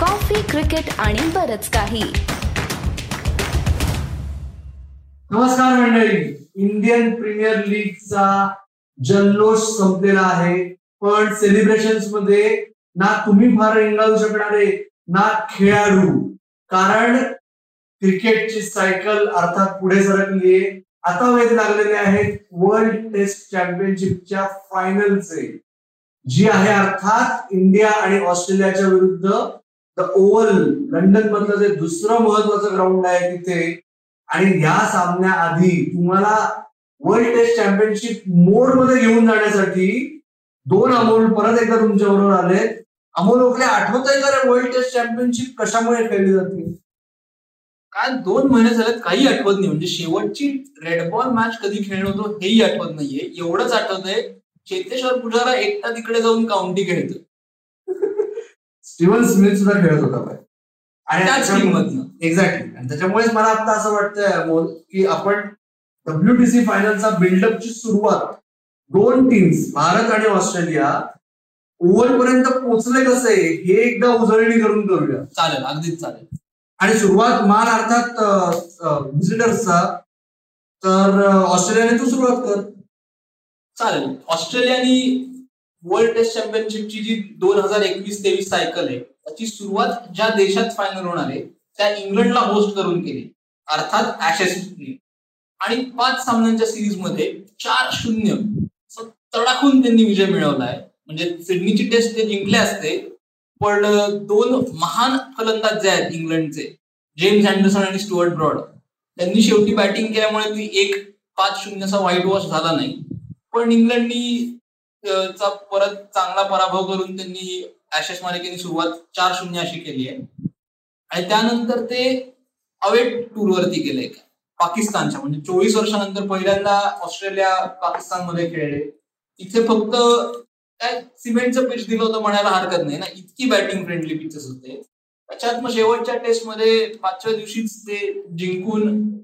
Coffee cricket आणि बरच काही. नमस्कार मंडळी. इंडियन प्रीमियर लीगचा जल्लोष संपलेला आहे. पण सेलिब्रेशनमध्ये ना तुम्ही फार रेंगाळू शकणारे ना खेळाडू. कारण क्रिकेटची सायकल अर्थात पुढे सरकली आता वेध लागलेले आहेत वर्ल्ड टेस्ट चॅम्पियनशिपच्या फायनलचे जी आहे अर्थात इंडिया आणि ऑस्ट्रेलियाच्या विरुद्ध ओव्हल लंडन मधलं जे दुसरं महत्वाचं ग्राउंड आहे तिथे आणि या सामन्याआधी तुम्हाला वर्ल्ड टेस्ट चॅम्पियनशिप मोडमध्ये घेऊन जाण्यासाठी दोन अमोल परत एकदा तुमच्या बरोबर आले. अमोल ओकले आठवत आहे का वर्ल्ड टेस्ट चॅम्पियनशिप कशामुळे खेळली जाते? काय दोन महिने झालेत काही आठवत नाही. म्हणजे शेवटची रेड बॉल मॅच कधी खेळणं होतो हेही आठवत नाहीये. एवढंच आठवत आहे चेतेश्वर पुजारा एकटा तिकडे जाऊन काउंटी खेळतो स्टीवन स्मिथ सुद्धा खेळत होता बाय. आणि एक्झॅक्टली आणि त्याच्यामुळेच मला आता असं वाटतंय अमोल की आपण डब्ल्यूटीसी फायनलचा बिल्डअपची सुरुवात दोन टीम्स भारत आणि ऑस्ट्रेलिया ओव्हर पर्यंत पोहोचले कसे हे एकदा उजळणी करून करूया. चालेल अगदीच चालेल. आणि सुरुवात मान अर्थात व्हिजिटर्सचा तर ऑस्ट्रेलियाने तू सुरुवात कर. चालेल. ऑस्ट्रेलियानी वर्ल्ड टेस्ट चॅम्पियनशिपची जी दोन हजार एकवीस तेवीस सायकल आहे त्याची सुरुवात ज्या देशात फायनल होणार आहे त्या इंग्लंडला होस्ट करून केली. अर्थात ऍशेसने आणि पाच सामन्यांच्या सिरीजमध्ये चार शून्य. तडाखून त्यांनी विजय मिळवलाय म्हणजे सिडनीची टेस्ट ते जिंकले असते पण दोन महान फलंदाज जे आहेत इंग्लंडचे जेम्स अँडरसन आणि स्टुअर्ट ब्रॉड त्यांनी शेवटी बॅटिंग केल्यामुळे ती एक पाच शून्यचा व्हाईट वॉश झाला नाही. पण इंग्लंडनी चा परत चांगला पराभव करून त्यांनी ऍशेस मालिकेने सुरुवात चार शून्य अशी केली आहे. आणि त्यानंतर ते अवे टूरवरती गेले पाकिस्तानच्या. म्हणजे चोवीस वर्षानंतर पहिल्यांदा ऑस्ट्रेलिया पाकिस्तानमध्ये खेळले. तिथे फक्त काय सिमेंटचं पिच दिलं होतं म्हणायला हरकत नाही ना. इतकी बॅटिंग फ्रेंडली पिचेस होते. त्याच्यात मग शेवटच्या टेस्टमध्ये पाचव्या दिवशीच ते जिंकून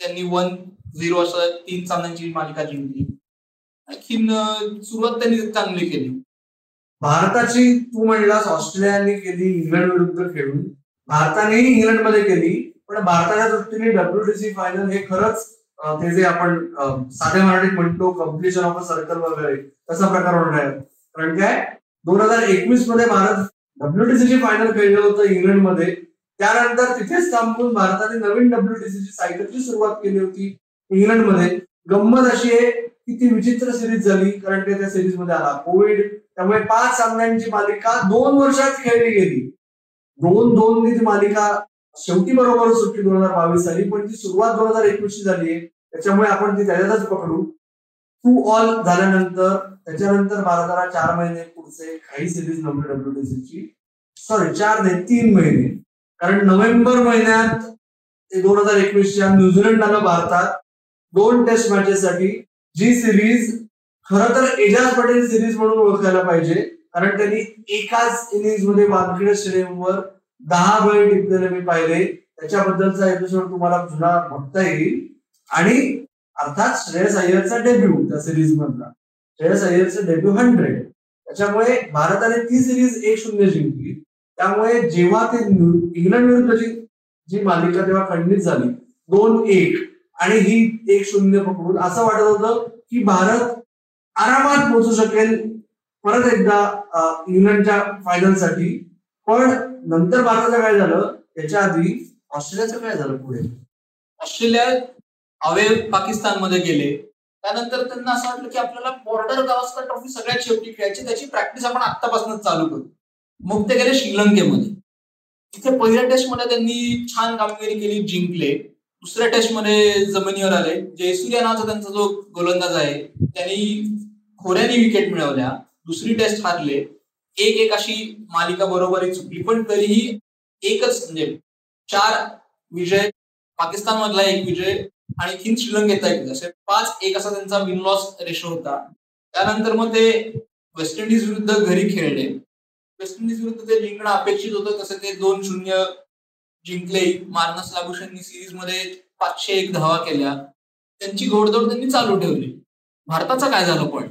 त्यांनी वन झिरो असं तीन सामन्यांची मालिका जिंकली. आणखीन सुरुवात त्यांनी चांगली केली. भारताची तू म्हणलास ऑस्ट्रेलियाने केली इंग्लंड विरुद्ध खेळून. भारतानेही इंग्लंडमध्ये केली पण भारताच्या दृष्टीने डब्ल्यूटीसी फायनल हे खरंच ते जे आपण साधे साध्या मराठीत म्हणतो कम्प्लिशन ऑफ अ सर्कल वगैरे तसा प्रकार होणार कारण काय? दोन हजार एकवीसमध्ये भारत डब्ल्यूटीसीची फायनल खेळलं होतं इंग्लंडमध्ये. त्यानंतर तिथेच थांबून भारताने नवीन डब्ल्यूटीसीची सायकलची सुरुवात केली होती इंग्लंडमध्ये. गंमत अशी आहे किती ती विचित्र सिरीज झाली कारण ते त्या सिरीजमध्ये आला. कोविड त्यामुळे पाच सामन्यांची मालिका दोन वर्षात खेळली गेली. दोन दोन ती मालिका शेवटी बरोबर सुटली दोन हजार बावीस साली पण ती सुरुवात दोन हजार एकवीस ची झाली आहे. त्याच्यामुळे आपण ती त्याच्यातच पकडू. टू ऑल झाल्यानंतर त्याच्यानंतर भारताला चार महिने पुढचे काही सिरीज नव्हते डब्ल्यूटीसीची सॉरी चार नाही तीन महिने. कारण नोव्हेंबर महिन्यात दोन हजार एकवीसच्या न्यूझीलंड आलं भारतात दोन टेस्ट मॅचेससाठी जी सिरीज खर तर एजाज पटेल सिरीज म्हणून ओळखायला पाहिजे. कारण त्यांनी एकाच इनिंगमध्ये वानखेडे स्टेडियमवर दहा बळी टिपलेले मी पाहिले. त्याच्याबद्दलचा एपिसोड तुम्हाला जुना बघता येईल. आणि अर्थात श्रेयस अय्यरचा डेब्यू त्या सिरीज मधला. श्रेयस अय्यरचा डेब्यू हंड्रेड त्याच्यामुळे भारताने ती सिरीज एक शून्य जिंकली. त्यामुळे जेव्हा ते न्यू- इंग्लंड विरुद्धची जी मालिका तेव्हा खंडित झाली दोन एक. आणि ही एक शून्य पकडून असं वाटत होतं की भारत आरामात पोहोचू शकेल परत एकदा इंग्लंडच्या फायनलसाठी पण नंतर भारताचं काय झालं? त्याच्या आधी ऑस्ट्रेलियाचं काय झालं पुढे? ऑस्ट्रेलिया अवे पाकिस्तानमध्ये गेले. त्यानंतर त्यांना असं वाटलं की आपल्याला बॉर्डर गावस्कर ट्रॉफी सगळ्यात शेवटी खेळायची त्याची प्रॅक्टिस आपण आतापासून चालू करू. मग ते गेले श्रीलंकेमध्ये. तिथे पहिल्या टेस्टमध्ये त्यांनी छान कामगिरी केली जिंकले. दुसऱ्या टेस्टमध्ये जमिनीवर आले. जयसूर्या नावाचा त्यांचा जो गोलंदाज आहे त्यांनी खोऱ्याने विकेट मिळवल्या. दुसरी टेस्ट हारले. एक एक अशी मालिका बरोबरी चुकली. पण तरीही एकच म्हणजे चार विजय पाकिस्तान मधला एक विजय आणखीन श्रीलंकेचा एक असे पाच एक असा त्यांचा विन लॉस रेशो होता. त्यानंतर मग ते वेस्ट इंडिज विरुद्ध घरी खेळले. वेस्ट इंडिज विरुद्ध ते जिंकणं अपेक्षित होतं तसं ते दोन शून्य जिंकले. मार्नस लागूशांनी सिरीजमध्ये पाचशे एक धावा केल्या. त्यांची घोडदौड त्यांनी चालू ठेवली. भारताचं काय झालं पण?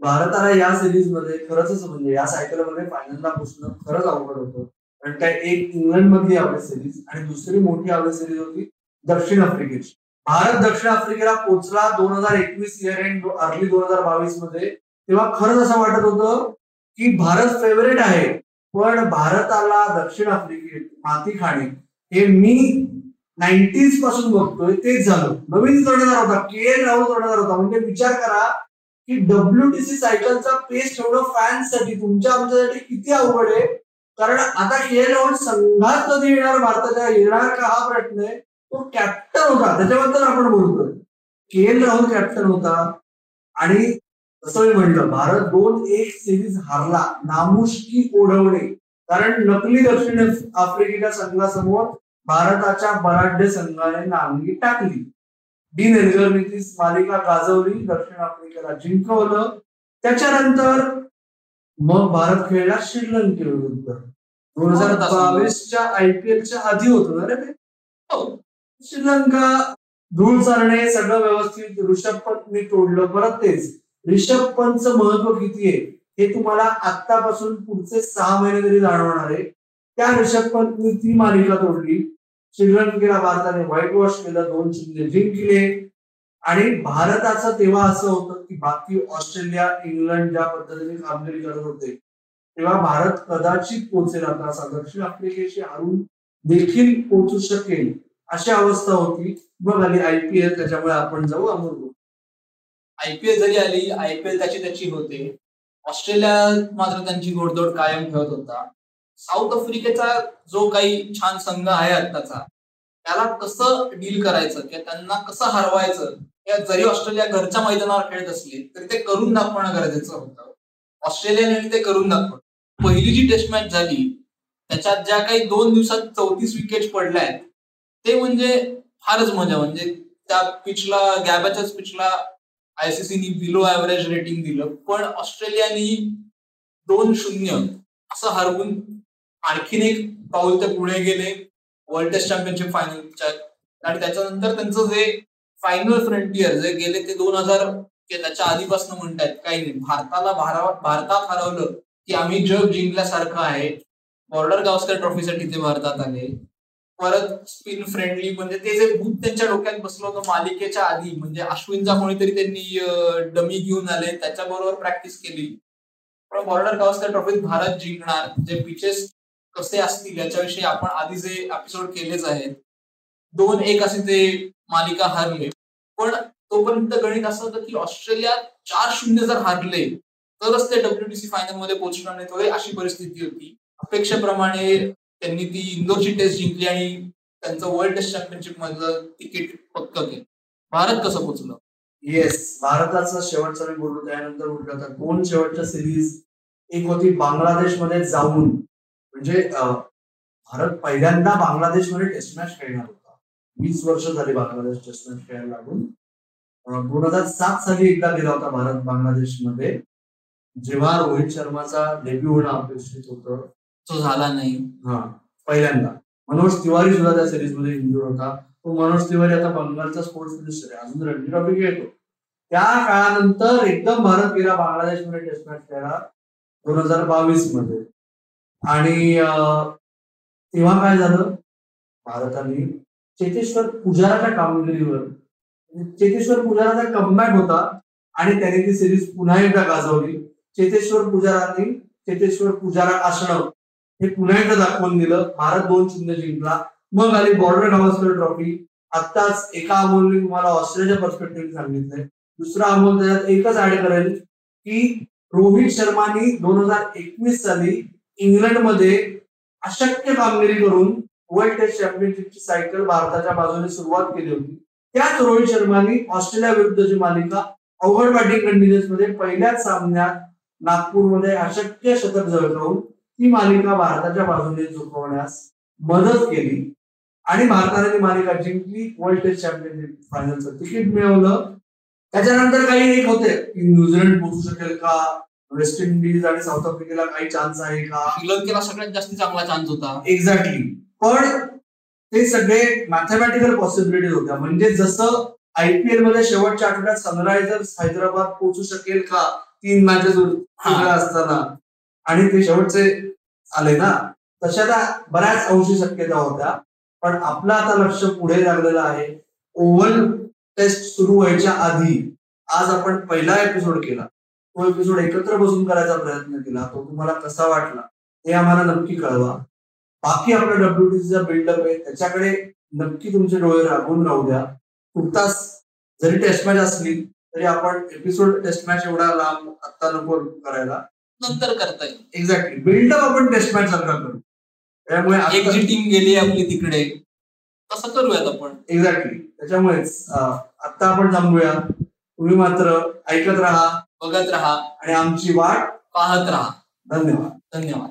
भारताला या सिरीजमध्ये खरंच म्हणजे या सायकलमध्ये फायनलला पोहोचणं खरंच अवघड होतं. कारण काय एक इंग्लंड मधली आवडी सिरीज आणि दुसरी मोठी आवडी सिरीज होती दक्षिण आफ्रिकेची. भारत दक्षिण आफ्रिकेला पोचला दोन हजार एकवीस इयर एंड अर्ली दोन हजार बावीसमध्ये. तेव्हा खरंच असं वाटत होतं की भारत फेवरेट आहे. पण भारताला दक्षिण आफ्रिकेत माती खाणे हे मी नाईन्टीजपासून बघतोय तेच झालं. नवीन जोडणार होता के एल राहुल जोडणार होता. म्हणजे विचार करा की डब्ल्यूटीसी सायकलचा पेस एवढं फॅन्ससाठी तुमच्या आमच्यासाठी किती अवघड आहे? कारण आता के एल राहुल संघात कधी येणार भारताच्या येणार का हा प्रश्न आहे? तो कॅप्टन होता. त्याच्याबद्दल आपण बोलतोय. के एल राहुल कॅप्टन होता. आणि जसं मी म्हटलं भारत दोन एक सिरीज हारला नामुष्की ओढवणे कारण नकली दक्षिण आफ्रिकेच्या संघासमोर भारताच्या बराड्य संघाने नांगी टाकली. डीन एल्गरनी ती मालिका गाजवली दक्षिण आफ्रिकेला जिंकवलं. त्याच्यानंतर मग भारत खेळला श्रीलंकेविरुद्ध दोन हजार बावीसच्या आयपीएलच्या आधी होतं ना रे ते? हो. श्रीलंका धूळ चालणे सगळं व्यवस्थित ऋषभ पंतनी तोडलं परत तेच. ऋषभ पंतचं महत्त्व किती आहे? हे तुम्हाला आतापासून पुढचे सहा महिने तरी जाणवणार आहे. त्या रिषभ पंतनी ती मालिका तोडली. श्रीलंकेला भारताने व्हाईट वॉश केलं दोन शून्य जिंकले. आणि भारताचं तेव्हा असं होतं की बाकी ऑस्ट्रेलिया इंग्लंड ज्या पद्धतीने कामगिरी करत होते तेव्हा भारत कदाचित पोहोचेल. आता असा दक्षिण आफ्रिकेशी हारून देखील पोहोचू शकेल अशी अवस्था होती. बघ आली आयपीएल त्याच्यामुळे आपण जाऊ अमृत आयपीएल जरी आली आयपीएल त्याची त्याची होते. ऑस्ट्रेलिया मात्र त्यांची गोडदोड कायम ठेवत होता. साऊथ आफ्रिकेचा जो काही छान संघ आहे आत्ताचा त्याला कसं डील करायचं किंवा त्यांना कसं हरवायचं या जरी ऑस्ट्रेलिया घरच्या मैदानावर खेळत असली तरी ते करून दाखवणं गरजेचं होतं. ऑस्ट्रेलियाने ते करून दाखवलं. पहिली जी टेस्ट मॅच झाली त्याच्यात ज्या काही दोन दिवसात चौतीस विकेट पडल्या आहेत ते म्हणजे फारच मजा म्हणजे त्या पिचला गॅबाच्याच पिचला आयसीसीनी बिलो ऍव्हरेज रेटिंग दिलं. पण ऑस्ट्रेलियानी दोन शून्य असं हरवून आणखीन एक पाऊल ते पुढे गेले. वर्ल्ड टेस्ट चॅम्पियनशिप फायनलच्या आणि त्याच्यानंतर त्यांचं जे फायनल फ्रंटियर जे गेले ते दोन हजार त्याच्या आधीपासून म्हणतायत काही नाही. भारताला भारतात हरवलं की आम्ही जग जिंकल्यासारखं आहे. बॉर्डर गावस्कर ट्रॉफीसाठी ते भारतात आले. परत स्पिन फ्रेंडली म्हणजे ते जे भूत त्यांच्या डोक्यात बसलं होतं मालिकेच्या आधी म्हणजे अश्विनचा कोणीतरी त्यांनी डमी घेऊन आले त्याच्याबरोबर प्रॅक्टिस केली. पण बॉर्डर गावस्कर ट्रॉफीत भारत जिंकणार. जे पिचेस कसे असतील याच्याविषयी आपण आधी जे एपिसोड केलेच आहेत दोन एक असे ते मालिका हारले. पण तोपर्यंत गणित असं होतं की ऑस्ट्रेलिया चार शून्य जर हारले तरच ते डब्ल्यूटीसी फायनलमध्ये पोहोचणार नाही अशी परिस्थिती होती. अपेक्षेप्रमाणे त्यांनी ती इंदोरची टेस्ट जिंकली आणि त्यांचं वर्ल्ड टेस्ट चॅम्पियनशिप मधलं तिकीट पक्क केलं. भारत कसं पोचलं येस भारताचा शेवटचा मी बोललो त्यानंतर म्हटलं तर दोन शेवटच्या सिरीज एक होती बांगलादेशमध्ये जाऊन. म्हणजे भारत पहिल्यांदा बांगलादेशमध्ये टेस्ट मॅच खेळणार होता. वीस वर्ष झाली बांगलादेश टेस्ट मॅच खेळायला लागून. दोन हजार सात साली एकदा गेला होता भारत बांगलादेशमध्ये. जेव्हा रोहित शर्माचा डेब्यू होणं अपेक्षित होतं तो झाला नाही. हा पहिल्यांदा. मनोज तिवारी सुद्धा त्या सिरीजमध्ये इंजुर होता. तो मनोज तिवारी आता बंगालचा स्पोर्ट्स मिनिस्टर आहे. अजून रणजी ट्रॉफी खेळतो. त्या काळानंतर एकदम भारत गेला बांगलादेशमध्ये टेस्ट मॅच खेळला दोन हजार बावीसमध्ये. आणि तेव्हा काय झालं? भारताने चेतेश्वर पुजाराच्या कामगिरीवर चेतेश्वर पुजाराचा कमबॅक होता आणि त्याने ती सिरीज पुन्हा एकदा गाजवली. चेतेश्वर पुजारांनी चेतेश्वर पुजारा असणं हे पुन्हा एकदा दाखवून दिलं. भारत दोन शून्य जिंकला. मग आली बॉर्डर गावस्कर ट्रॉफी आत्ताच एका अमोलने तुम्हाला ऑस्ट्रेलियाच्या पर्स्पेक्टिव्ह सांगितलंय. दुसरा अमोल त्याच्यात एकच ऍड करेल की रोहित शर्मानी दोन हजार एकवीस साली इंग्लंडमध्ये अशक्य कामगिरी करून वर्ल्ड टेस्ट चॅम्पियनशिपची सायकल भारताच्या बाजूने सुरुवात केली होती. त्याच रोहित शर्मानी ऑस्ट्रेलिया विरुद्धची मालिका अवघड बॅटिंग कंडिशन्समध्ये पहिल्याच सामन्यात नागपूरमध्ये अशक्य शतक झळकावून ती मालिका भारताच्या बाजूने झुकवण्यास मदत केली. आणि भारताने ती मालिका जिंकली. वर्ल्ड टेस्ट चॅम्पियनशिप फायनलचं तिकीट मिळवलं. त्याच्यानंतर काही एक होते. की न्यूझीलंड पोहोचू शकेल का? वेस्ट इंडिज आणि साऊथ आफ्रिकेला काही चान्स आहे का? श्रीलंकेला सगळ्यात जास्त चांगला चान्स होता. एक्झॅक्टली पण ते सगळे मॅथमॅटिकल पॉसिबिलिटीज होत्या. म्हणजे जसं आयपीएलमध्ये शेवटच्या आठवड्यात सनरायझर्स हैदराबाद पोहोचू शकेल का? तीन मॅचेस. असताना. आणि ते शेवटचे आले ना? तशा त्या बऱ्याच अंशी शक्यता होत्या पण आपलं आता लक्ष पुढे लागलेलं आहे. ओव्हल टेस्ट सुरू व्हायच्या आधी आज आपण पहिला एपिसोड केला. तो एपिसोड एकत्र बसून करायचा प्रयत्न केला तो तुम्हाला कसा वाटला हे आम्हाला नक्की कळवा. बाकी आपला डब्ल्यूटीसीचा बिल्डअप आहे त्याच्याकडे नक्की तुमचे डोळे राबून राहू द्या. तुर्तास जरी टेस्ट मॅच असली तरी आपण एपिसोड टेस्ट मॅच एवढा लांब आत्ता नको करायला. नंतर करता येईल एक्झॅक्टली बिल्डअप आपण टेस्ट मॅच सारखा करू. त्यामुळे एक जी टीम गेली आपली तिकडे. तसं करूयात आपण. एक्झॅक्टली त्याच्यामुळेच अं, आत्ता आपण थांबूया. तुम्ही मात्र ऐकत राहा. बघत राहा. आणि आमची वाट पाहत राहा. धन्यवाद. धन्यवाद.